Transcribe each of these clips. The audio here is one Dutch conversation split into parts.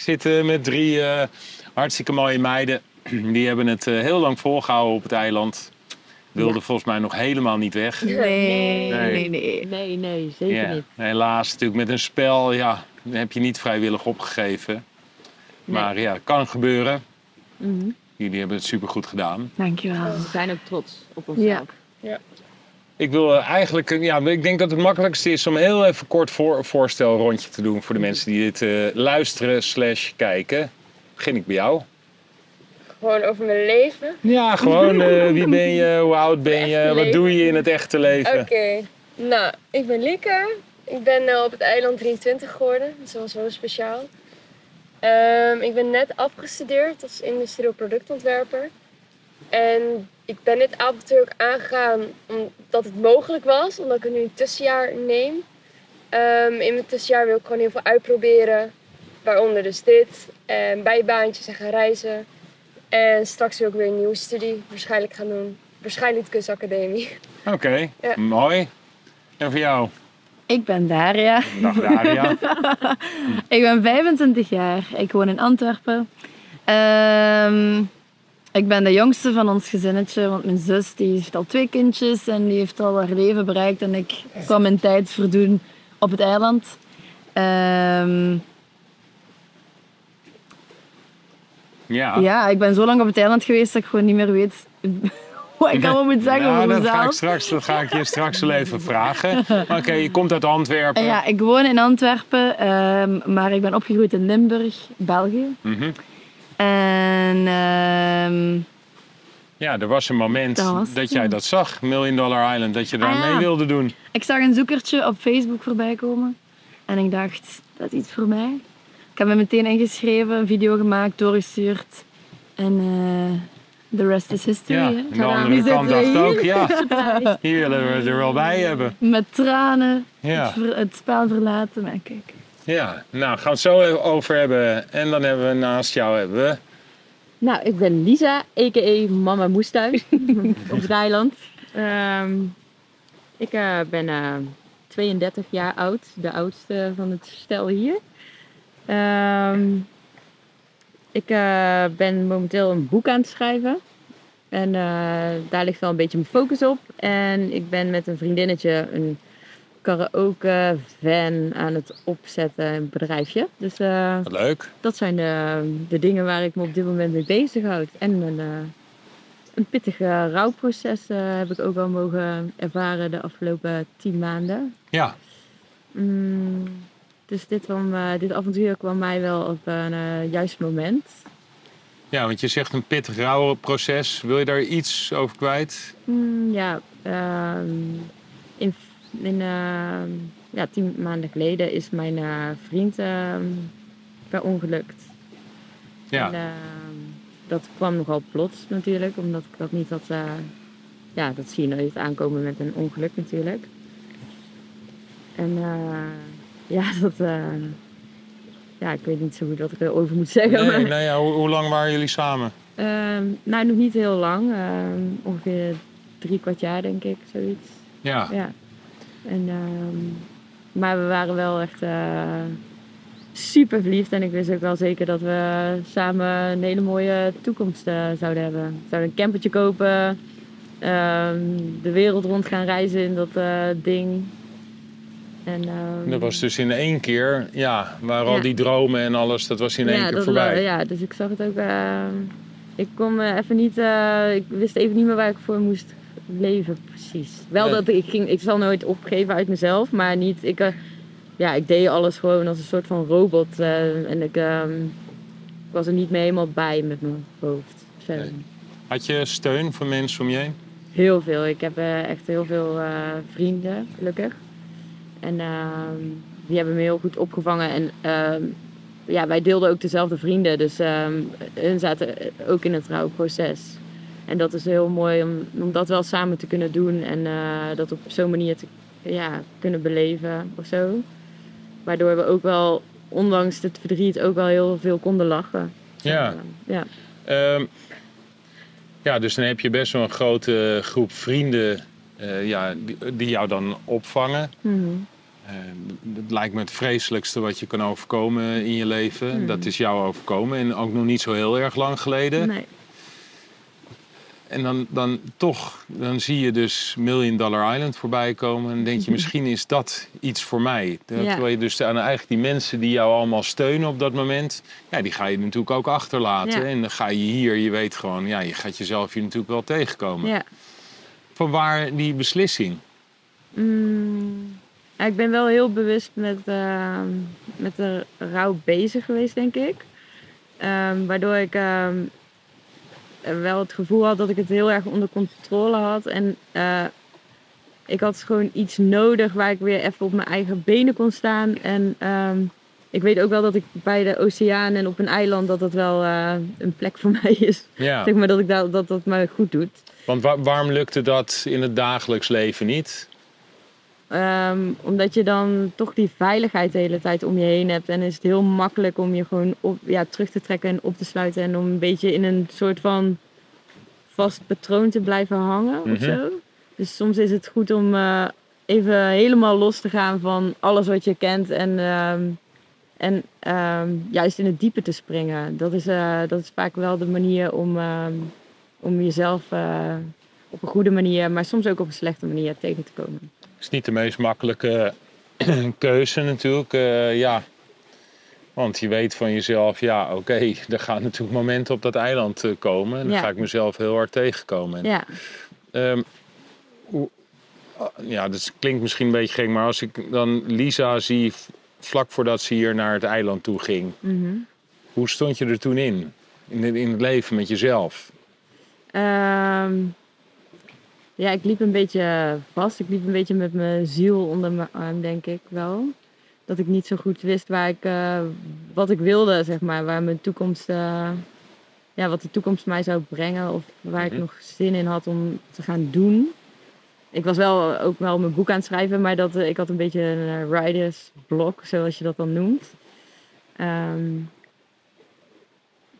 Ik zit eh, met drie eh, hartstikke mooie meiden. Die hebben het eh, heel lang volgehouden op het eiland. Wilden volgens mij nog helemaal niet weg. Nee, Nee. nee, nee. Nee, nee, zeker Ja, niet. helaas natuurlijk met een spel, ja, heb je niet vrijwillig opgegeven. Maar ja, kan gebeuren. Mhm. Jullie hebben het supergoed gedaan. Dankjewel. We zijn ook trots op Ja. onszelf. Ik wil eh, eigenlijk, eh, ja, ik denk dat het makkelijkste is om heel even kort voor, een voorstelrondje te doen voor de mensen die dit eh, luisteren slash kijken. Begin ik bij jou? Gewoon over mijn leven. Ja, gewoon wie ben je, hoe oud ben je, wat doe je in het echte leven? Oké. Nou, ik ben Lieke. Ik ben op het eiland 23 geworden. Dus dat was wel speciaal. Ehm, ik ben net afgestudeerd als industrieel productontwerper. En ik ben dit avontuur ook aangegaan omdat het mogelijk was. Omdat ik er nu een tussenjaar neem. Ehm, in mijn tussenjaar wil ik gewoon heel veel uitproberen. Waaronder dus dit. En bijbaantjes en gaan reizen. En straks wil ik weer een nieuwe studie waarschijnlijk gaan doen. Waarschijnlijk de kunstacademie. Oké, Ja. mooi. En voor jou? Ik ben Daria. Dag Daria. Ik ben 25 jaar. Ik woon in Antwerpen. Ehm, ik ben de jongste van ons gezinnetje, want mijn zus die heeft al twee kindjes en die heeft al haar leven bereikt. En ik kwam mijn tijd verdoen op het eiland. Ehm, Ja. ja, ik ben zo lang op het eiland geweest dat ik gewoon niet meer weet wat ik allemaal moet zeggen over dat ga, ik straks, dat ga ik je straks wel even vragen. Oké, je komt uit Antwerpen. En ja, ik woon in Antwerpen, ehm, maar ik ben opgegroeid in Limburg, België. Mhm. En ehm, Ja, er was een moment Dat was jij dat zag, Million Dollar Island, dat je daar Ah, mee wilde doen. ik zag een zoekertje op Facebook voorbij komen. En ik dacht, dat is iets voor mij. Ik heb me meteen ingeschreven, een video gemaakt, doorgestuurd. En eh the rest is history. Ja, en de andere kant dacht ook, ja, hier willen we er wel bij hebben. Met tranen Ja. het, het spel verlaten. Maar kijk, Ja, nou gaan we het zo even over hebben. En dan hebben we naast jou hebben we... Nou, ik ben Lisa, a.k.a. Mama Moestuin op het eiland. Ehm, ik eh, ben eh, 32 jaar oud, de oudste van het stel hier. Ehm, ik eh, ben momenteel een boek aan het schrijven. En eh, daar ligt wel een beetje mijn focus op. En ik ben met een vriendinnetje een karaoke van aan het opzetten, een bedrijfje. Dus Wat leuk. dat zijn de, de dingen waar ik me op dit moment mee bezighoud. En een, eh, een pittig rouwproces eh, heb ik ook al mogen ervaren de afgelopen tien maanden. Ja, Mm, dus dit, kwam, dit avontuur kwam mij wel op een juist moment. ja, want je zegt een pittig rauwe proces. Wil je daar iets over kwijt? Mm, ja, ehm, in, in, ehm, ja, tien maanden geleden is mijn eh, vriend ehm verongelukt. Ja, En, ehm, dat kwam nogal plots natuurlijk, omdat ik dat niet had. eh, ja, dat zie je nooit aankomen met een ongeluk natuurlijk. En eh, ja, dat. ja, ik weet niet zo goed wat ik erover moet zeggen. nee, nou ja, hoe, hoe lang waren jullie samen? nou, nog niet heel lang. ongeveer drie kwart jaar, denk ik, zoiets. Ja, Ja. En, ehm, maar we waren wel echt eh, super verliefd. En ik wist ook wel zeker dat we samen een hele mooie toekomst eh, zouden hebben. We zouden een campertje kopen. ehm, de wereld rond gaan reizen in dat eh, ding. En, ehm, dat was dus in één keer, ja, waren al die dromen en alles, dat was in één keer voorbij. wel- Ja, dus ik zag het ook. ik kon me even niet. ik wist even niet meer waar ik voor moest leven, precies. Wel Nee. dat ik ging. Ik zal nooit opgeven uit mezelf, maar niet. Ik, eh, ja, ik deed alles gewoon als een soort van robot. eh, en ik, ehm, ik was er niet meer helemaal bij met mijn hoofd. Verder. Nee. Had je steun van mensen om je heen? Heel veel. Ik heb eh, echt heel veel vrienden, gelukkig. En ehm, die hebben me heel goed opgevangen. En ehm, ja, wij deelden ook dezelfde vrienden. Dus hun zaten ook in het rouwproces. En dat is heel mooi om, om dat wel samen te kunnen doen. En eh, dat op zo'n manier te ja, kunnen beleven of zo. Waardoor we ook wel, ondanks het verdriet, ook wel heel veel konden lachen. Ja. ja. Ehm, ja, dus dan heb je best wel een grote groep vrienden eh, ja, die, die jou dan opvangen. Mhm. het lijkt me het vreselijkste wat je kan overkomen in je leven. Hmm. Dat is jou overkomen en ook nog niet zo heel erg lang geleden. Nee. En dan, dan toch, dan zie je dus Million Dollar Island voorbij komen. En dan denk je, misschien is dat iets voor mij. Terwijl je dus aan eigenlijk die mensen die jou allemaal steunen op dat moment... Ja, die ga je natuurlijk ook achterlaten. En dan ga je hier, je weet gewoon, ja, je gaat jezelf hier natuurlijk wel tegenkomen. Ja. Van waar die beslissing? Mm, ik ben wel heel bewust met, ehm, met de rouw bezig geweest, denk ik. Ehm, waardoor ik ehm, wel het gevoel had dat ik het heel erg onder controle had. En eh, ik had gewoon iets nodig waar ik weer even op mijn eigen benen kon staan. En ehm, ik weet ook wel dat ik bij de oceaan en op een eiland dat dat wel eh, een plek voor mij is. Ja, Zeg maar dat ik dat, dat, dat me goed doet. want wa- waarom lukte dat in het dagelijks leven niet? Ehm, omdat je dan toch die veiligheid de hele tijd om je heen hebt. En is het heel makkelijk om je gewoon op, ja, terug te trekken en op te sluiten. En om een beetje in een soort van vast patroon te blijven hangen of zo. Dus soms is het goed om eh, even helemaal los te gaan van alles wat je kent. En, ehm, en ehm, juist in het diepe te springen. Dat is, eh, dat is vaak wel de manier om, om jezelf eh, op een goede manier, maar soms ook op een slechte manier tegen te komen. Is niet de meest makkelijke keuze natuurlijk. eh, ja. Want je weet van jezelf, ja oké, er gaan natuurlijk momenten op dat eiland eh, komen. En dan Ja. ga ik mezelf heel hard tegenkomen. En, Ja. hoe- ah, ja, dat klinkt misschien een beetje gek, maar als ik dan Lisa zie vlak voordat ze hier naar het eiland toe ging. Mhm. Hoe stond je er toen in? In het, in het leven met jezelf? Ehm, ja, ik liep een beetje vast. Ik liep een beetje met mijn ziel onder mijn arm, denk ik wel. Dat ik niet zo goed wist waar ik, eh, wat ik wilde, zeg maar. Waar mijn toekomst, eh, ja, wat de toekomst mij zou brengen. Of waar ik Mhm. nog zin in had om te gaan doen. Ik was wel ook wel mijn boek aan het schrijven, maar dat, eh, ik had een beetje een writer's block, zoals je dat dan noemt. Ehm,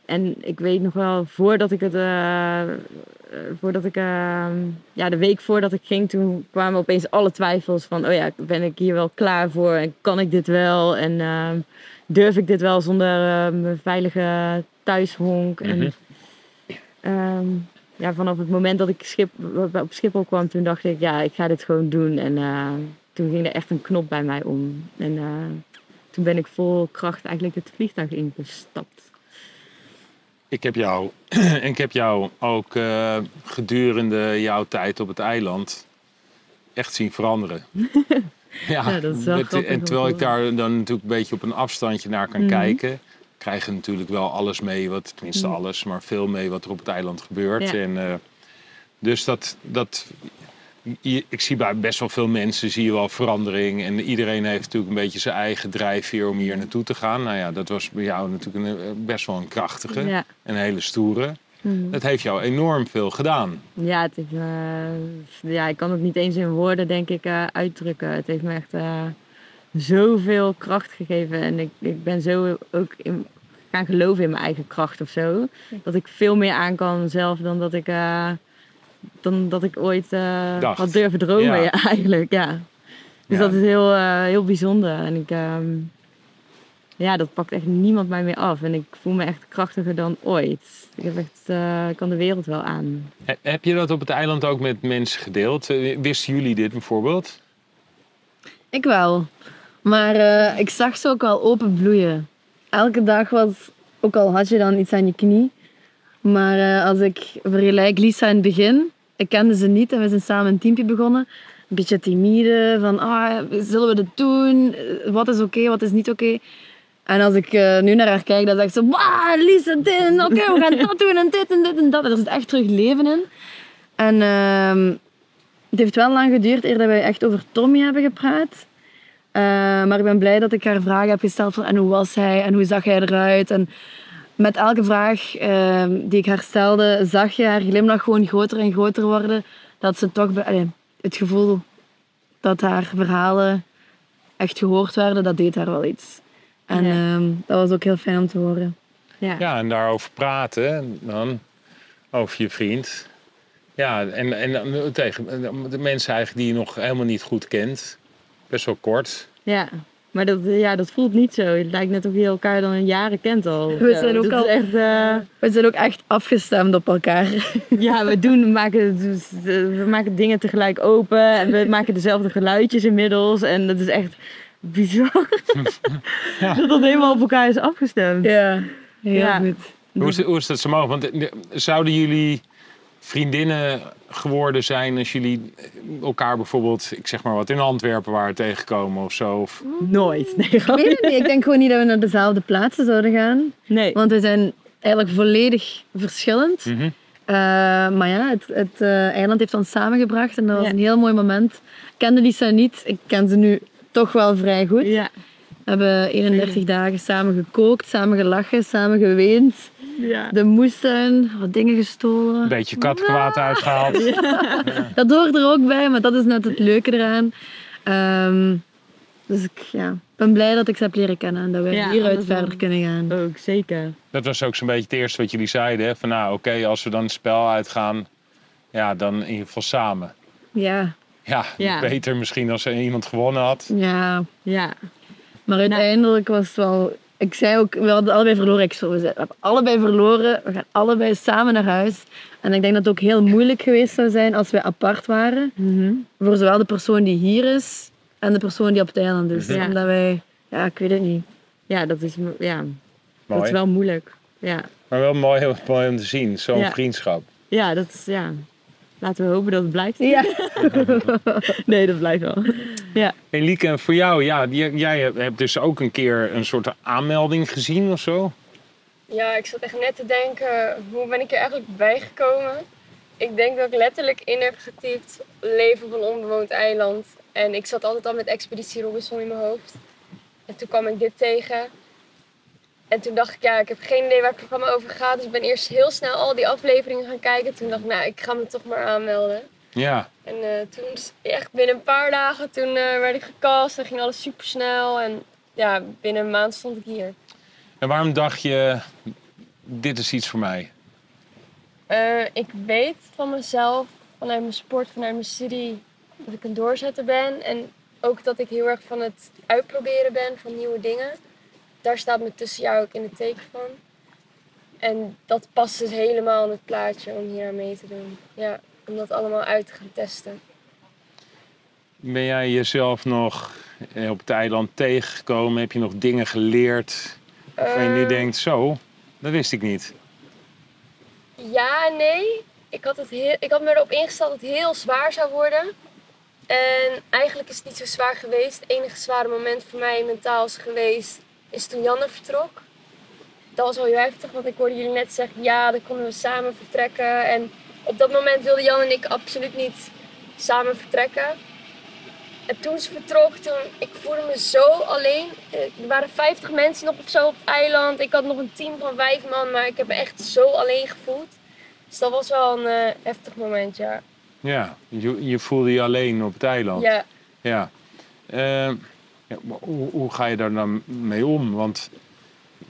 en ik weet nog wel, voordat ik het, voordat ik, ehm, ja, de week voordat ik ging, toen kwamen opeens alle twijfels van, oh ja, ben ik hier wel klaar voor en kan ik dit wel en ehm, durf ik dit wel zonder eh, mijn veilige thuishonk. Mhm. En ehm, ja, vanaf het moment dat ik schip, op Schiphol kwam, toen dacht ik, ja, ik ga dit gewoon doen. En eh, toen ging er echt een knop bij mij om. En eh, toen ben ik vol kracht eigenlijk het vliegtuig ingestapt. Ik heb jou, en ik heb jou ook eh, gedurende jouw tijd op het eiland echt zien veranderen. ja, Ja, dat is wel met- en terwijl te ik daar dan natuurlijk een beetje op een afstandje naar kan Mhm. kijken, krijg je natuurlijk wel alles mee, wat, tenminste Mhm. alles, maar veel mee wat er op het eiland gebeurt. Ja. En, eh, dus dat, dat, je- ik zie bij best wel veel mensen zie je wel verandering. En iedereen heeft natuurlijk een beetje zijn eigen drijfveer om hier naartoe te gaan. Nou ja, dat was bij jou natuurlijk een, eh, best wel een krachtige Ja. en een hele stoere. Mhm. Dat heeft jou enorm veel gedaan. Ja, het heeft me, ja, ik kan het niet eens in woorden, denk ik, eh, uitdrukken. Het heeft me echt eh, zoveel kracht gegeven. En ik, ik ben zo ook in, gaan geloven in mijn eigen kracht of zo. Dat ik veel meer aan kan zelf dan dat ik, eh, dan dat ik ooit eh, Dacht. had durven dromen, Ja. ja. eigenlijk. Ja. Dus Ja. dat is heel, eh, heel bijzonder. En ik, ehm, ja, dat pakt echt niemand mij meer af. En ik voel me echt krachtiger dan ooit. Ik, heb echt, eh, ik kan de wereld wel aan. He- Heb je dat op het eiland ook met mensen gedeeld? Wisten jullie dit bijvoorbeeld? Ik wel. Maar eh, ik zag ze ook wel open bloeien. Elke dag was, ook al had je dan iets aan je knie. Maar eh, als ik vergelijk Lisa in het begin, ik kende ze niet en we zijn samen een teampje begonnen. Een beetje timide, van ah, zullen we dit doen? Wat is oké, wat is niet oké? En als ik eh, nu naar haar kijk, dan zeg ik zo, Lisa, dit en oké, we gaan dat doen en dit en dit en dat. Er zit echt terug leven in. En ehm, het heeft wel lang geduurd eer dat wij echt over Tommy hebben gepraat. Eh, maar ik ben blij dat ik haar vragen heb gesteld van en hoe was hij en hoe zag hij eruit. En met elke vraag ehm, die ik haar stelde, zag je haar glimlach gewoon groter en groter worden. Dat ze toch be- allee, het gevoel dat haar verhalen echt gehoord werden, dat deed haar wel iets. En Ja. ehm, dat was ook heel fijn om te horen. Ja. Ja, en daarover praten dan, over je vriend. Ja, en, en dan tegen de mensen eigenlijk die je nog helemaal niet goed kent. Best wel kort. Ja. Maar dat, eh, ja, dat voelt niet zo. Het lijkt net of je elkaar dan jaren kent al. We zijn ook dat al- Is echt, eh, We zijn ook echt afgestemd op elkaar. ja, we, doen, we, maken, dus, eh, we maken dingen tegelijk open. En we maken dezelfde geluidjes inmiddels. En dat is echt bizar. Dat dat helemaal op elkaar is afgestemd. Ja, heel Ja. goed. Hoe is, hoe is dat zo mogelijk? Want zouden jullie vriendinnen geworden zijn als jullie elkaar bijvoorbeeld, ik zeg maar wat, in Antwerpen waren tegengekomen of zo? Of, Nooit. Nee, Ik weet het niet. Ik denk gewoon niet dat we naar dezelfde plaatsen zouden gaan. nee. Want we zijn eigenlijk volledig verschillend. Mhm. Eh, maar ja, het, het eh, eiland heeft ons samengebracht en dat was Ja. een heel mooi moment. Ik kende Lisa niet. Ik ken ze nu toch wel vrij goed. Ja. We hebben 31 dagen samen gekookt, samen gelachen, samen geweend. Ja. De moestuin, wat dingen gestolen. Een beetje katkwaad uitgehaald. Dat hoort er ook bij, maar dat is net het leuke eraan. Ehm, dus ik ja, ben blij dat ik ze heb leren kennen en dat we Ja, hieruit verder kunnen gaan. Ook zeker. Dat was ook zo'n beetje het eerste wat jullie zeiden. Hè? Van nou, oké, als we dan het spel uitgaan, ja, dan in ieder geval samen. Ja, Ja, Ja. beter misschien als er iemand gewonnen had. ja. Ja. Maar uiteindelijk was het wel... Ik zei ook, we hadden allebei verloren. Ik zo, we hebben allebei verloren. We gaan allebei samen naar huis. En ik denk dat het ook heel moeilijk geweest zou zijn als wij apart waren. Mhm. Voor zowel de persoon die hier is en de persoon die op het eiland is. Ja. Omdat wij... Ja, ik weet het niet. Ja, dat is, ja, dat is wel moeilijk. Ja. Maar wel mooi, heel mooi om te zien, zo'n Ja. vriendschap. ja, dat is, ja. Laten we hopen dat het blijft. Ja. Nee, dat blijft wel. Ja. Hey Lieke, en voor jou, ja, jij, jij hebt- hebt dus ook een keer een soort aanmelding gezien of zo? Ja, ik zat echt net te denken, hoe ben ik er eigenlijk bijgekomen? Ik denk dat ik letterlijk in heb getypt, leven op een onbewoond eiland. En ik zat altijd al met Expeditie Robinson in mijn hoofd. En toen kwam ik dit tegen. En toen dacht ik, ja, ik heb geen idee waar het programma over gaat. Dus ik ben eerst heel snel al die afleveringen gaan kijken. Toen dacht ik, nou, ik ga me toch maar aanmelden. Ja, En eh, toen, echt binnen een paar dagen, toen eh, werd ik gecast. En ging alles super snel. En ja, binnen een maand stond ik hier. en waarom dacht je, dit is iets voor mij? Eh, ik weet van mezelf, vanuit mijn sport, vanuit mijn studie, dat ik een doorzetter ben. En ook dat ik heel erg van het uitproberen ben van nieuwe dingen. Daar staat mijn tussenjaar ook in het teken van. En dat past dus helemaal in het plaatje om hier aan mee te doen. Ja, om dat allemaal uit te gaan testen. Ben jij jezelf nog eh, op het eiland tegengekomen? Heb je nog dingen geleerd waarvan je nu Eh, denkt, zo, dat wist ik niet. Ja nee. Ik had, het heel, ik had me erop ingesteld dat het heel zwaar zou worden. En eigenlijk is het niet zo zwaar geweest. Het enige zware moment voor mij mentaal is geweest, is toen Janne vertrok. Dat was wel heel heftig, want ik hoorde jullie net zeggen, ja, dan konden we samen vertrekken. En op dat moment wilden Jan en ik absoluut niet samen vertrekken. En toen ze vertrok, toen, ik voelde me zo alleen. Eh, Er waren 50 mensen nog of zo op het eiland. Ik had nog een team van vijf man, maar ik heb me echt zo alleen gevoeld. Dus dat was wel een eh, heftig moment, ja. Ja, je, je voelde je alleen op het eiland. Ja, Ja. Eh, ja, hoe, hoe ga je daar dan mee om? Want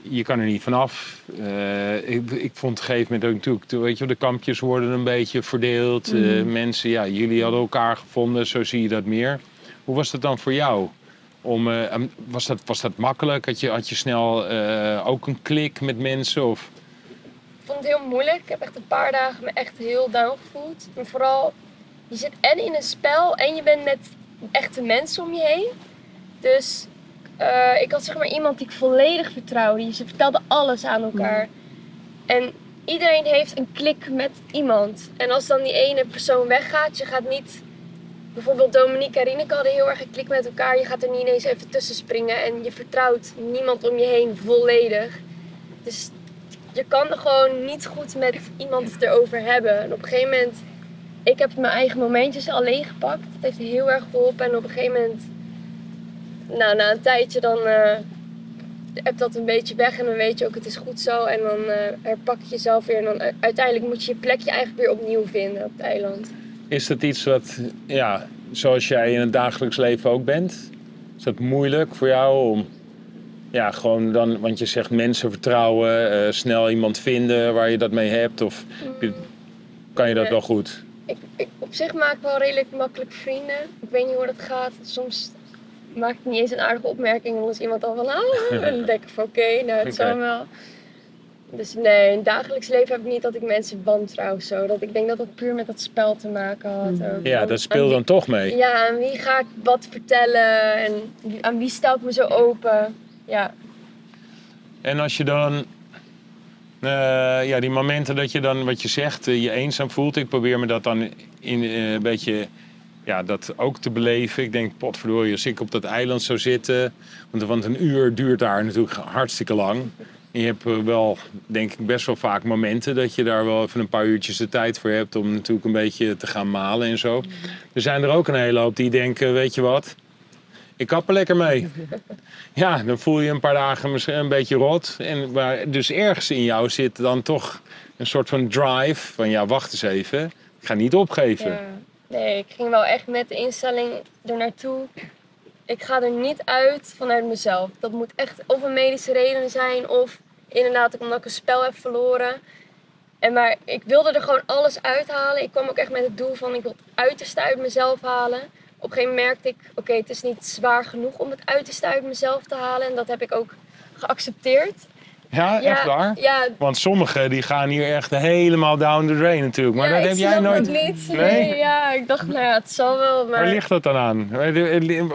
je kan er niet vanaf. Eh ik, ik vond op een gegeven moment ook natuurlijk, toen, weet je, de kampjes worden een beetje verdeeld. Eh, mensen, ja, jullie hadden elkaar gevonden, zo zie je dat meer. Hoe was dat dan voor jou? Om, eh, was, dat, was dat makkelijk? Had je, had je snel ook een klik met mensen? Of? ik vond het heel moeilijk. Ik heb echt een paar dagen me echt heel down gevoeld. Maar vooral, je zit en in een spel en je bent met echte mensen om je heen. Dus eh, ik had zeg maar iemand die ik volledig vertrouwde. Ze vertelden alles aan elkaar. En iedereen heeft een klik met iemand. En als dan die ene persoon weggaat, je gaat niet... Bijvoorbeeld Dominique en Rineke hadden heel erg een klik met elkaar. Je gaat er niet ineens even tussen springen. En je vertrouwt niemand om je heen volledig. Dus je kan er gewoon niet goed met iemand het erover hebben. En op een gegeven moment, ik heb mijn eigen momentjes alleen gepakt. Dat heeft heel erg geholpen. En op een gegeven moment, nou, na een tijdje, dan eh heb dat een beetje weg. En dan weet je ook, het is goed zo. En dan eh, herpak je jezelf weer. En dan u- uiteindelijk moet je je plekje eigenlijk weer opnieuw vinden op het eiland. Is dat iets wat, ja, zoals jij in het dagelijks leven ook bent? Is dat moeilijk voor jou om, ja, gewoon dan, want je zegt mensen vertrouwen, eh, snel iemand vinden waar je dat mee hebt? Of je- kan je dat Nee. wel goed? Ik, ik, op zich maak ik wel redelijk makkelijk vrienden. Ik weet niet hoe dat gaat. Soms maak ik niet eens een aardige opmerking. En dan is iemand al van, oh, en dan denk ik van oké, nou het zal wel. Dus nee, in het dagelijks leven heb ik niet dat ik mensen wantrouw of zo. Dat ik denk dat dat puur met dat spel te maken had. Mhm. ook. Ja, Aan- dat speelt aan dan toch mee. Ja, aan wie ga ik wat vertellen en wie- aan wie stel ik me zo open. Ja, En als je dan, eh, ja, die momenten dat je dan, wat je zegt, eh, je eenzaam voelt. Ik probeer me dat dan in, eh, een beetje, ja, dat ook te beleven. Ik denk, potverdorie, als ik op dat eiland zou zitten. Want, een uur duurt daar natuurlijk hartstikke lang. En je hebt eh, wel, denk ik, best wel vaak momenten dat je daar wel even een paar uurtjes de tijd voor hebt om natuurlijk een beetje te gaan malen en zo. Er zijn er ook een hele hoop die denken, weet je wat, ik kap er lekker mee. Ja, dan voel je een paar dagen misschien een beetje rot. En, maar dus ergens in jou zit dan toch een soort van drive van ja, wacht eens even. Ik ga niet opgeven. ja. Nee, ik ging wel echt met de instelling er naartoe. Ik ga er niet uit vanuit mezelf. Dat moet echt of een medische reden zijn of inderdaad omdat ik een spel heb verloren. En maar ik wilde er gewoon alles uithalen. Ik kwam ook echt met het doel van ik wil het uiterste uit mezelf halen. Op een gegeven moment merkte ik, oké, het is niet zwaar genoeg om het uiterste uit mezelf te halen. En dat heb ik ook geaccepteerd. Ja, echt waar? Ja, Want sommigen die gaan hier echt helemaal down the drain natuurlijk. Maar ja, dat heb jij nooit. niet. Nee? Nee? ja, ik dacht, nou ja, het zal wel. Maar... Waar ligt dat dan aan?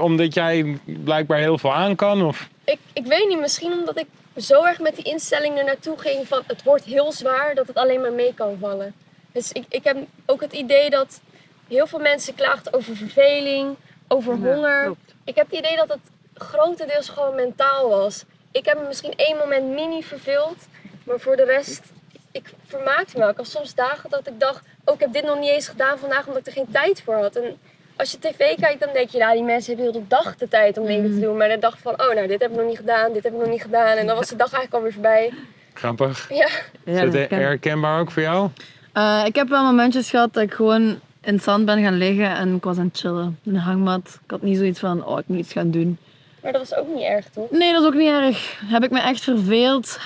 Omdat jij blijkbaar heel veel aan kan? Of? ik, ik weet niet, misschien omdat ik zo erg met die instelling er naartoe ging van het wordt heel zwaar dat het alleen maar mee kan vallen. Dus ik, ik heb ook het idee dat heel veel mensen klaagden over verveling, over honger. Ik heb het idee dat het grotendeels gewoon mentaal was. Ik heb me misschien één moment mini verveeld, maar voor de rest, ik vermaakte me. ook. Ik had soms dagen dat ik dacht, oh ik heb dit nog niet eens gedaan vandaag omdat ik er geen tijd voor had. En als je tv kijkt, dan denk je, nou die mensen hebben heel de dag de tijd om dingen te doen. Maar de dag van, oh nou dit heb ik nog niet gedaan, dit heb ik nog niet gedaan. En dan was de dag eigenlijk alweer voorbij. Grappig. Ja, Ja, Is dat dat ken- herkenbaar ook voor jou? Eh, ik heb wel momentjes gehad dat ik gewoon in het zand ben gaan liggen en ik was aan het chillen. In een hangmat. Ik had niet zoiets van, oh, ik moet iets gaan doen. Maar dat was ook niet erg toch? Nee, dat is ook niet erg. Heb ik me echt verveeld?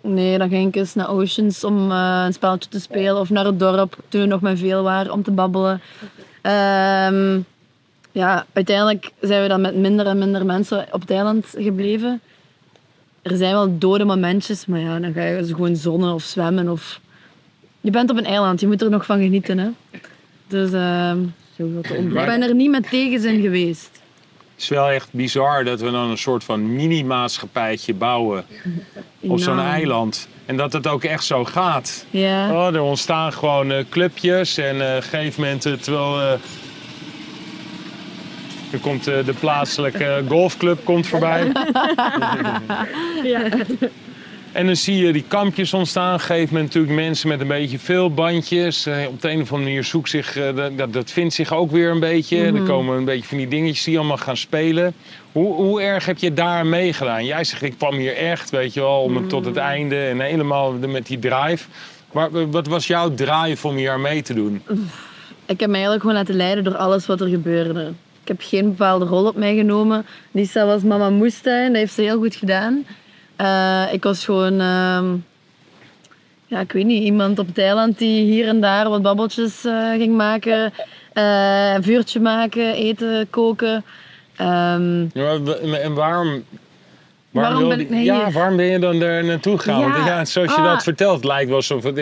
Nee, dan ging ik eens naar Oceans om eh, een spelletje te spelen. Of naar het dorp, toen we nog met veel waren, om te babbelen. Ehm, ja, uiteindelijk zijn we dan met minder en minder mensen op het eiland gebleven. Er zijn wel dode momentjes, maar ja, dan ga je dus gewoon zonnen of zwemmen. Of... Je bent op een eiland, je moet er nog van genieten. Hè? Dus ehm, Zoveel te ik ben er niet met tegenzin geweest. Het is wel echt bizar dat we dan een soort van mini-maatschappijtje bouwen op zo'n eiland. En dat het ook echt zo gaat. Ja. Oh, er ontstaan gewoon eh, clubjes en eh, op een gegeven moment, eh, terwijl... er komt de plaatselijke golfclub komt voorbij. En dan zie je die kampjes ontstaan. Gegeven moment natuurlijk mensen met een beetje veel bandjes. Eh, op de een of andere manier zoekt zich, eh, dat- dat, vindt zich ook weer een beetje. Er komen een beetje van die dingetjes die allemaal gaan spelen. Hoe, hoe erg heb je daar meegedaan? Jij zegt, ik kwam hier echt, weet je wel, om het tot het einde. En helemaal met die drive. Maar wat was jouw drive om hier mee te doen? Ik heb me eigenlijk gewoon laten leiden door alles wat er gebeurde. Ik heb geen bepaalde rol op mij genomen. Lisa was mama moestuin, dat heeft ze heel goed gedaan. Eh, ik was gewoon, ehm, ja, ik weet niet, iemand op het eiland die hier en daar wat babbeltjes eh, ging maken. Eh, een vuurtje maken, eten, koken. Ehm, Ja, En waarom... Waarom ben ik Ja, hier? waarom ben je dan daar naartoe gegaan? Ja, Want ja, zoals je ah. dat vertelt, lijkt wel alsof... Het,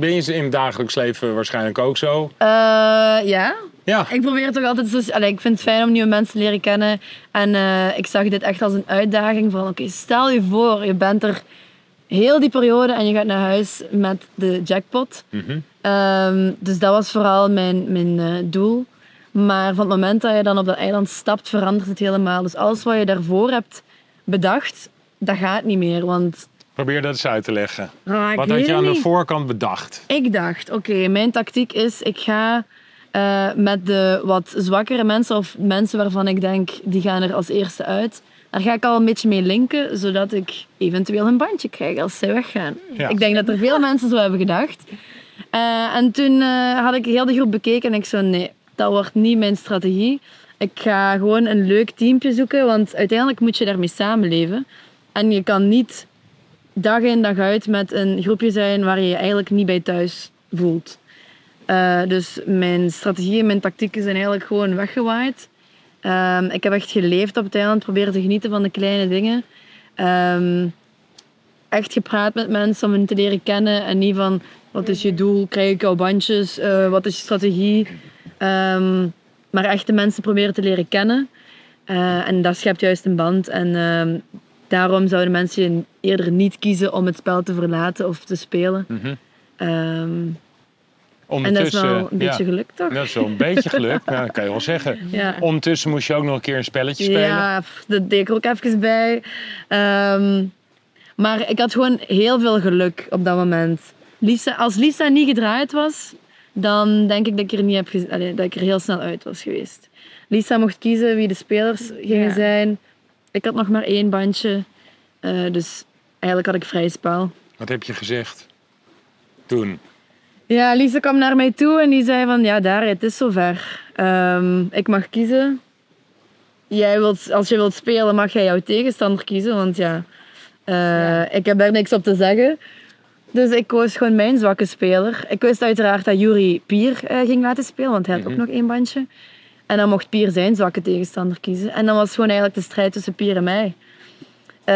ben je in het dagelijks leven waarschijnlijk ook zo? ja, Ja. Ik probeer toch altijd zo. Allee, ik vind het fijn om nieuwe mensen te leren kennen. En eh, ik zag dit echt als een uitdaging van: oké, stel je voor, je bent er heel die periode en je gaat naar huis met de jackpot. Mhm. Ehm, dus dat was vooral mijn, mijn eh, doel. Maar van het moment dat je dan op dat eiland stapt, verandert het helemaal. Dus alles wat je daarvoor hebt bedacht, dat gaat niet meer. Want Probeer dat eens uit te leggen. ah, Wat had je aan de voorkant bedacht? Ik dacht, oké, mijn tactiek is, ik ga eh, met de wat zwakkere mensen of mensen waarvan ik denk, die gaan er als eerste uit. Daar ga ik al een beetje mee linken, zodat ik eventueel een bandje krijg als zij weggaan. Ja. Ik denk dat er veel mensen zo hebben gedacht. Eh, en toen eh, had ik heel de groep bekeken en ik zo, nee, dat wordt niet mijn strategie. Ik ga gewoon een leuk teampje zoeken, want uiteindelijk moet je daarmee samenleven. En je kan niet dag in dag uit met een groepje zijn waar je je eigenlijk niet bij thuis voelt. Eh, dus mijn strategieën, mijn tactieken zijn eigenlijk gewoon weggewaaid. Ehm, ik heb echt geleefd op het eiland, proberen te genieten van de kleine dingen. Ehm, echt gepraat met mensen om hen te leren kennen en niet van wat is je doel, krijg ik jouw bandjes, eh, wat is je strategie. Ehm, maar echt de mensen proberen te leren kennen. Eh, en dat schept juist een band. En daarom zouden mensen eerder niet kiezen om het spel te verlaten of te spelen. Mhm. En dat is wel een beetje ja, geluk, toch? dat is wel een beetje geluk, ja, dat kan je wel zeggen. Ja. Ondertussen moest je ook nog een keer een spelletje spelen. Ja, dat deed ik ook even bij. Ehm, maar ik had gewoon heel veel geluk op dat moment. Lisa, als Lisa niet gedraaid was, dan denk ik dat ik er, niet heb gez- allee, dat ik er heel snel uit was geweest. Lisa mocht kiezen wie de spelers gingen Ja. zijn. Ik had nog maar één bandje. Eh, dus eigenlijk had ik vrij spel. Wat heb je gezegd toen? Ja, Lisa kwam naar mij toe en die zei van... Ja, daar, het is zover. Ehm, ik mag kiezen. Jij wilt, als je wilt spelen, mag jij jouw tegenstander kiezen. Want ja, eh, Ja. ik heb daar niks op te zeggen. Dus ik koos gewoon mijn zwakke speler. Ik wist uiteraard dat Yuri Pier eh, ging laten spelen, want hij had Mhm. ook nog één bandje. En dan mocht Pier zijn zwakke tegenstander kiezen. En dan was gewoon eigenlijk de strijd tussen Pier en mij. Eh,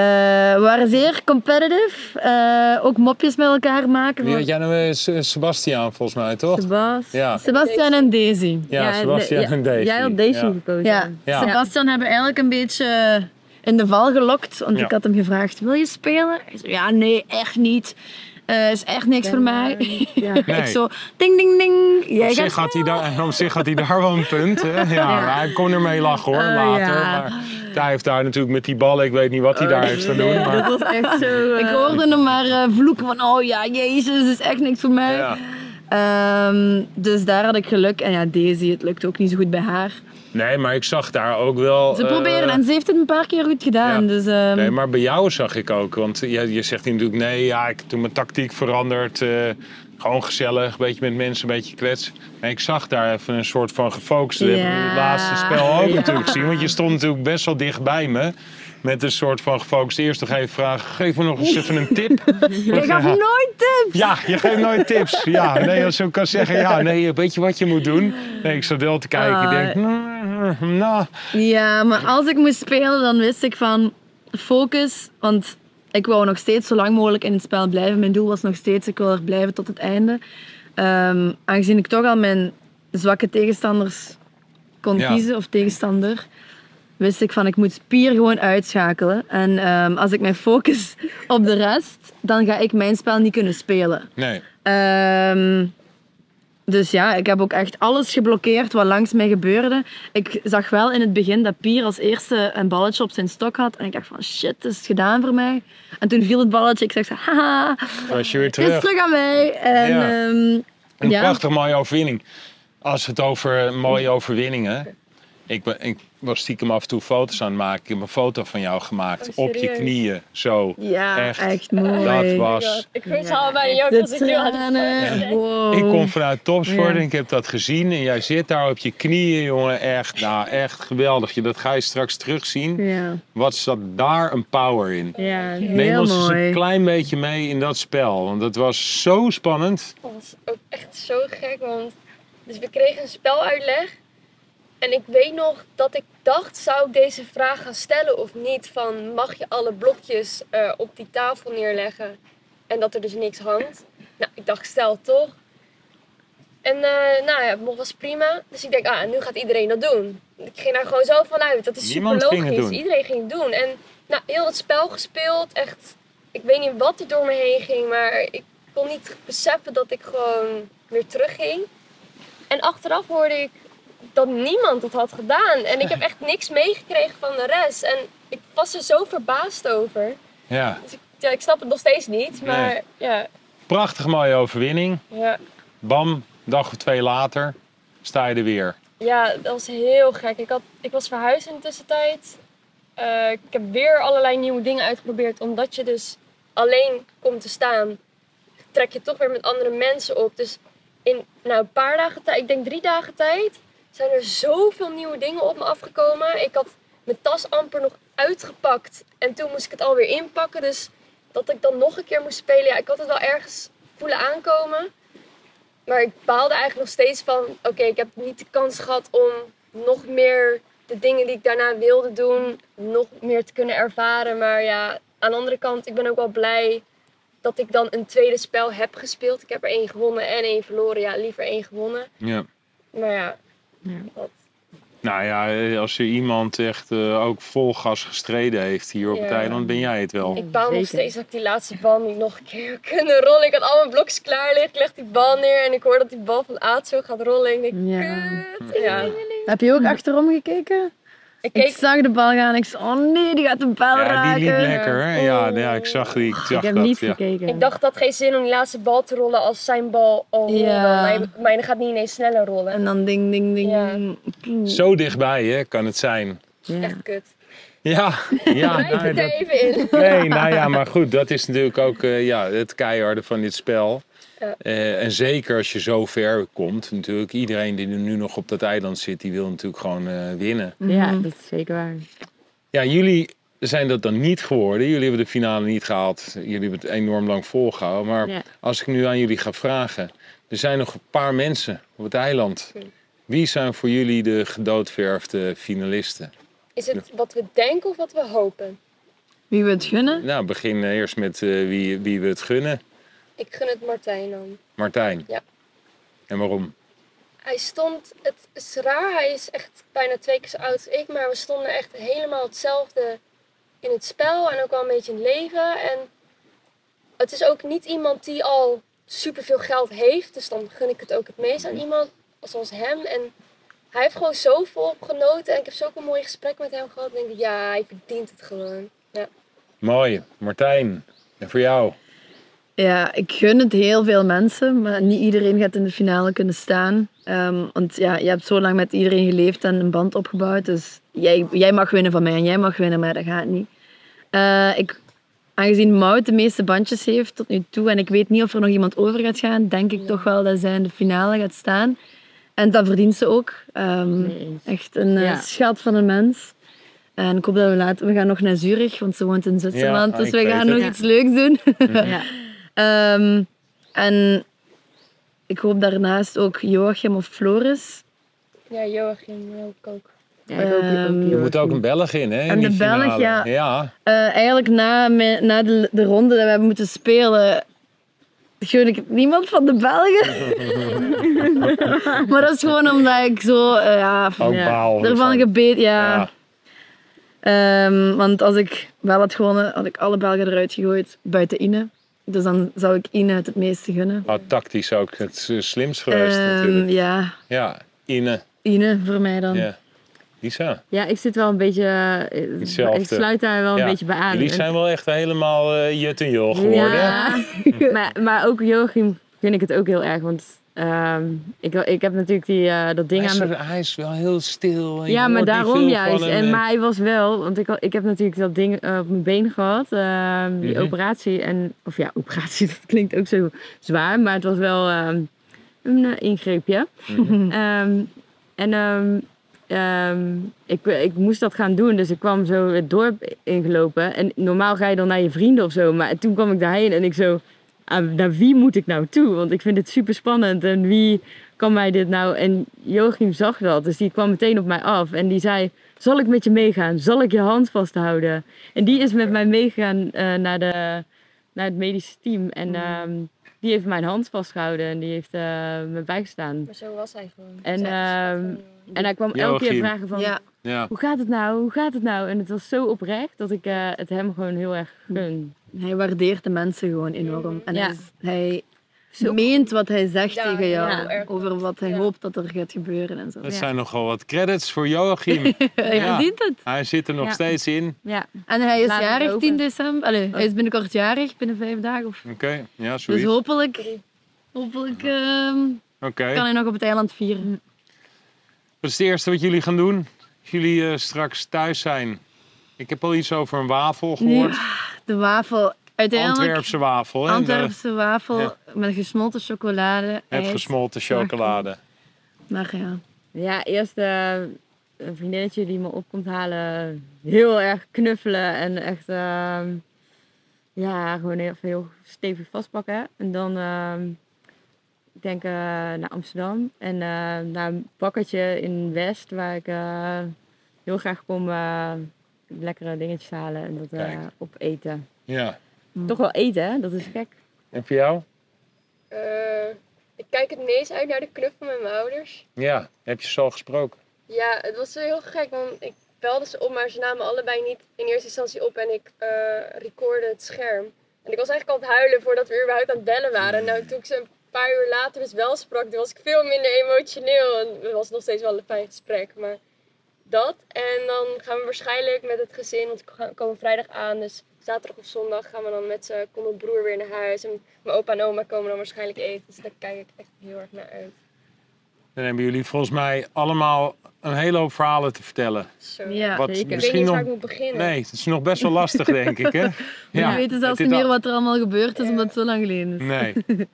we waren zeer competitive. Eh, ook mopjes met elkaar maken. Wie had jij nou weer? Se- Sebastiaan volgens mij, toch? Sebas. Ja, Sebastian en Daisy. ja, Sebastiaan ja, en Daisy. Jij had Daisy Ja. gekozen. Ja, Ja. Sebastian hebben eigenlijk een beetje in de val gelokt. Want Ja. ik had hem gevraagd, wil je spelen? Hij zei, ja, nee, echt niet. Eh is echt niks voor mij. Ja. Nee. ik zo, ding, ding, ding. Jij Op gaat zich, had hij daar, op zich had hij daar wel een punt. Hè? Ja, maar hij kon ermee lachen hoor, Oh, later. ja. Maar hij heeft daar natuurlijk met die ballen, ik weet niet wat hij daar heeft staan doen. Maar, dat was echt zo... eh, Ik hoorde hem maar eh, vloeken van, oh ja, jezus, is echt niks voor mij. ja. Ehm, dus daar had ik geluk. En ja, Daisy, het lukt ook niet zo goed bij haar. Nee, maar ik zag daar ook wel... Ze eh, proberen en ze heeft het een paar keer goed gedaan. ja. Dus, ehm, Nee, maar bij jou zag ik ook. Want je, je zegt natuurlijk, nee, ja, ik heb toen mijn tactiek veranderd. eh, gewoon gezellig, een beetje met mensen, een beetje kletsen. En ik zag daar even een soort van gefocust. Dat heb ik in het Ja. laatste spel ook Ja. natuurlijk gezien. Want je stond natuurlijk best wel dicht bij me. Met een soort van gefocust. Eerst nog even vragen, geef me nog eens even een tip. Je gaf nooit tips. Ja, je geeft nooit tips. Ja, nee, als ik kan zeggen, ja, nee, weet je wat je moet doen? Nee, ik zat wel te kijken. Ik Ah. denk, mm, nou, Ja, maar als ik moest spelen, dan wist ik van focus. Want ik wou nog steeds zo lang mogelijk in het spel blijven. Mijn doel was nog steeds, ik wil er blijven tot het einde. Ehm, aangezien ik toch al mijn zwakke tegenstanders kon Ja. kiezen, of tegenstander, wist ik van ik moet Pier gewoon uitschakelen. En ehm, als ik mij focus op de rest, dan ga ik mijn spel niet kunnen spelen. nee. Ehm, dus ja, ik heb ook echt alles geblokkeerd wat langs mij gebeurde. Ik zag wel in het begin dat Pier als eerste een balletje op zijn stok had. En ik dacht van shit, het is gedaan voor mij. En toen viel het balletje. Ik zeg haha, was je weer het is terug. terug aan mij. En Ja. ehm, Een ja. prachtig mooie overwinning. Als het over mooie overwinningen. Ik, ben, ik was stiekem af en toe foto's aan het maken. Ik heb een foto van jou gemaakt. Oh, op je knieën. Zo. Ja, Echt. echt, mooi. Dat was. Ik weet al ook De als ik nu aan het tranen. Wow. Ik kom vanuit topsport Ja. en ik heb dat gezien. En jij zit daar op je knieën, jongen. Echt, nou, echt geweldig. Je- Dat ga je straks terugzien. Ja, Wat zat daar een power in. Ja, Neem heel ons eens mooi. een klein beetje mee in dat spel. Want het was zo spannend. Dat was ook echt zo gek, want dus we kregen een speluitleg. En ik weet nog dat ik dacht, zou ik deze vraag gaan stellen of niet? Van, mag je alle blokjes eh, op die tafel neerleggen? En dat er dus niks hangt. Nou, ik dacht, stel toch. En eh, nou ja, het was prima. Dus ik denk, ah, nu gaat iedereen dat doen. Ik ging daar gewoon zo vanuit. Dat is super Niemand logisch. Iedereen ging het doen. En nou, heel het spel gespeeld. Echt, ik weet niet wat er door me heen ging. Maar ik kon niet beseffen dat ik gewoon weer terugging. En achteraf hoorde ik dat niemand het had gedaan. En ik heb echt niks meegekregen van de rest. En ik was er zo verbaasd over. Ja, Dus ik, ja, ik snap het nog steeds niet. Maar Nee. ja, prachtig mooie overwinning. ja, Bam, dag of twee later sta je er weer. ja, dat was heel gek. Ik, had, ik was verhuisd in de tussentijd. Eh, ik heb weer allerlei nieuwe dingen uitgeprobeerd. Omdat je dus alleen komt te staan, trek je toch weer met andere mensen op. Dus in nou, een paar dagen tijd, ik denk drie dagen tijd, zijn er zoveel nieuwe dingen op me afgekomen. Ik had mijn tas amper nog uitgepakt. En toen moest ik het alweer inpakken. Dus dat ik dan nog een keer moest spelen, ja, ik had het wel ergens voelen aankomen. Maar ik baalde eigenlijk nog steeds van, oké, ik heb niet de kans gehad om nog meer de dingen die ik daarna wilde doen, nog meer te kunnen ervaren. Maar ja, aan de andere kant, ik ben ook wel blij dat ik dan een tweede spel heb gespeeld. Ik heb er één gewonnen en één verloren. Ja, liever één gewonnen. Ja. Maar ja, Ja. Nou ja, als er iemand echt eh, ook vol gas gestreden heeft hier op het Ja. eiland, ben jij het wel. Ik baal nog steeds dat ik die laatste bal niet nog een keer kunnen rollen. Ik had al mijn blokjes klaar liggen. Ik leg die bal neer en ik hoor dat die bal van Aad zo gaat rollen. En ik denk, Ja. kut. Ja. Heb je ook achterom gekeken? Ik zag de bal gaan en ik zei, oh nee, die gaat de bal Ja, raken. die liep lekker. hè? Ja, Oh. ja, ik zag die. Ik zag Ik heb dat. niet ja. gekeken. Ik dacht het had geen zin om die laatste bal te rollen als zijn bal al. Ja. Mijn, mijn gaat niet ineens sneller rollen. En dan ding, ding, ding. Ja. Zo dichtbij hè, kan het zijn. Ja. Echt kut. Ja, ja Blijf het dat, even in. nee, nou ja, maar goed, dat is natuurlijk ook eh, ja, het keiharde van dit spel. Ja. Eh, en zeker als je zo ver komt, natuurlijk. Iedereen die nu nog op dat eiland zit, die wil natuurlijk gewoon eh, winnen. Ja, Mhm. dat is zeker waar. Ja, jullie zijn dat dan niet geworden. Jullie hebben de finale niet gehaald. Jullie hebben het enorm lang volgehouden. Maar Ja. als ik nu aan jullie ga vragen. Er zijn nog een paar mensen op het eiland. Wie zijn voor jullie de gedoodverfde finalisten? Is het wat we denken of wat we hopen? Wie we het gunnen? Nou, begin eerst met eh, wie, wie we het gunnen. Ik gun het Martijn dan. Martijn. Ja. En waarom? Hij stond, het is raar, hij is echt bijna twee keer zo oud als ik, maar we stonden echt helemaal hetzelfde in het spel en ook al een beetje in het leven. En het is ook niet iemand die al superveel geld heeft, dus dan gun ik het ook het meest aan iemand zoals hem. En hij heeft gewoon zo volop genoten en ik heb zulke mooie gesprekken met hem gehad. En ik denk, ja, hij verdient het gewoon. Ja. Mooi. Martijn. En voor jou? Ja, ik gun het heel veel mensen, maar niet iedereen gaat in de finale kunnen staan. Ehm, want ja, je hebt zo lang met iedereen geleefd en een band opgebouwd. Dus jij, jij mag winnen van mij en jij mag winnen, maar dat gaat niet. Eh, ik, aangezien Mout de meeste bandjes heeft tot nu toe en ik weet niet of er nog iemand over gaat gaan, denk ik toch wel dat zij in de finale gaat staan. En dat verdient ze ook. Ehm, echt een eh, Ja. schat van een mens. En ik hoop dat we later... We gaan nog naar Zurich, want ze woont in Zwitserland. Ja, dus we gaan nog Ja. iets leuks doen. Ehm, en ik hoop daarnaast ook Joachim of Floris. Ja, Joachim ook. Ja, ik ook, ik ook Ehm, Er moet ook een Belg in, hè? in En de Belg, ja. Ja. Eh, eigenlijk na, na de, de ronde dat we hebben moeten spelen, gun ik niemand van de Belgen. maar dat is gewoon omdat ik zo, eh, ja, Ook Ja. baal. ervan ervan. gebeten, ja. Ja. Ehm, want als ik wel had gewonnen, had ik alle Belgen eruit gegooid, buiten Ine. Dus dan zou ik Ine het het meeste gunnen. Oh, tactisch ook het eh, slimst geweest Ehm, natuurlijk. ja, Ja, Ine. Ine voor mij dan. Ja. Lisa. Ja, ik zit wel een beetje... eh, Hetzelfde. Ik sluit daar wel Ja. een beetje bij aan. Jullie zijn wel echt helemaal eh Jut en Jol geworden. Ja, maar, maar ook Joachim vind ik het ook heel erg. Want ehm, ik, ik heb natuurlijk die, eh, dat ding Hij, aan hij is wel heel stil. en Ja, maar daarom juist. En, eh. maar hij was wel, want ik, ik heb natuurlijk dat ding eh, op mijn been gehad, ehm, die Mhm. operatie. En, of ja, operatie, dat klinkt ook zo zwaar, maar het was wel ehm, een eh, ingreepje. Ehm, en ik, ik moest dat gaan doen, dus ik kwam zo het dorp ingelopen. En normaal ga je dan naar je vrienden of zo, maar toen kwam ik daarheen en ik zo, ah, naar wie moet ik nou toe? Want ik vind het super spannend en wie kan mij dit nou? En Joachim zag dat, dus die kwam meteen op mij af en die zei, zal ik met je meegaan? Zal ik je hand vasthouden? En die is met mij meegegaan eh, naar, de, naar het medische team en ehm, die heeft mijn hand vastgehouden en die heeft eh, me bijgestaan. Maar zo was hij gewoon. En, ehm. En hij kwam elke keer vragen van, Ja, Ja. hoe gaat het nou? Hoe gaat het nou? En het was zo oprecht dat ik eh, het hem gewoon heel erg gun. hij waardeert de mensen gewoon enorm. En Ja. hij, is- hij Zo- meent wat hij zegt Ja, tegen jou. ja, over wat hij Ja. hoopt dat er gaat gebeuren en zo. Dat Ja. zijn nogal wat credits voor Joachim. Hij Ja. verdient het. Hij zit er nog Ja. steeds in. Ja, En hij is Laat jarig open. 10 december. Allee, hij is binnenkort jarig, binnen vijf dagen. Of... Oké, ja, Dus zoiets. hopelijk, hopelijk ehm, Oké. kan hij nog op het eiland vieren. Wat is het eerste wat jullie gaan doen? Als jullie eh, straks thuis zijn. Ik heb al iets over een wafel gehoord. De wafel. Uiteindelijk Antwerpse wafel. hè? Antwerpse wafel Ja. met gesmolten chocolade. Het ijs. gesmolten chocolade. Maar ja. ja eerst eh, een vriendinnetje die me op komt halen. Heel erg knuffelen en echt ehm, ja, gewoon heel, heel stevig vastpakken. En dan ehm, ik denk eh, naar Amsterdam en eh, naar een bakkertje in West waar ik eh, heel graag kom lekkere dingetjes halen en dat eh, Kijk. Ja. Toch wel eten, hè? Dat is gek. En voor jou? Eh, ik kijk het meest uit naar de knuffel met mijn ouders. Ja. Heb je ze al gesproken? Ja, het was wel heel gek, want ik belde ze op, maar ze namen allebei niet in eerste instantie op en ik eh recorde het scherm. En ik was eigenlijk al aan het huilen voordat we überhaupt aan het bellen waren. Nou, toen ik ze een paar uur later dus wel sprak, toen was ik veel minder emotioneel. En het was nog steeds wel een fijn gesprek, maar dat. En dan gaan we waarschijnlijk met het gezin, want we komen vrijdag aan, dus zaterdag of zondag gaan we dan met z'n, komt mijn broer weer naar huis. En mijn opa en oma komen dan waarschijnlijk eten, dus daar kijk ik echt heel erg naar uit. Dan hebben jullie volgens mij allemaal een hele hoop verhalen te vertellen. Zo. Ja. Wat zeker. Ik weet misschien niet nog... waar ik moet beginnen. Nee, het is nog best wel lastig, denk ik, hè? We weten zelfs niet meer al- wat er allemaal gebeurd is, omdat het zo lang geleden is. Nee.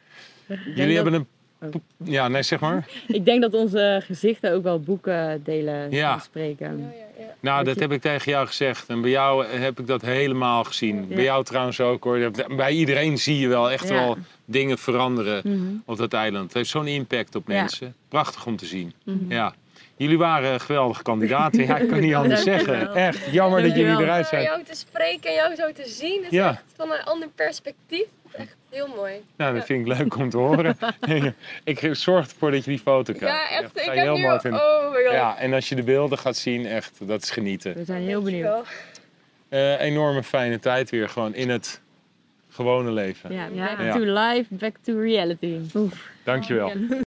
Jullie dat- hebben een... Ja, nee, zeg maar. Ik denk dat onze gezichten ook wel boeken delen Ja. en spreken. Ja, ja, ja. Nou, Dat dat je- heb ik tegen jou gezegd. En bij jou heb ik dat helemaal gezien. Ja. Bij jou trouwens ook hoor. Bij iedereen zie je wel echt Ja. wel dingen veranderen Mhm. op dat eiland. Het heeft zo'n impact op Ja. mensen. Prachtig om te zien. Mhm. Ja. Jullie waren geweldige kandidaten. Ja, ik kan niet anders zeggen. Echt, jammer dat jullie eruit zijn. jou te spreken en jou zo te zien, is Ja. echt van een ander perspectief. Echt heel mooi. Nou, dat vind ik leuk om te horen. ik zorg ervoor dat je die foto krijgt. Ja, echt. Dat Ik heb heel nu... mooi vinden. Oh my god. Ja, en als je de beelden gaat zien, echt, dat is genieten. We zijn heel benieuwd. Eh, enorme fijne tijd weer, gewoon in het gewone leven. Ja, Ja. back to life, back to reality. Dankjewel.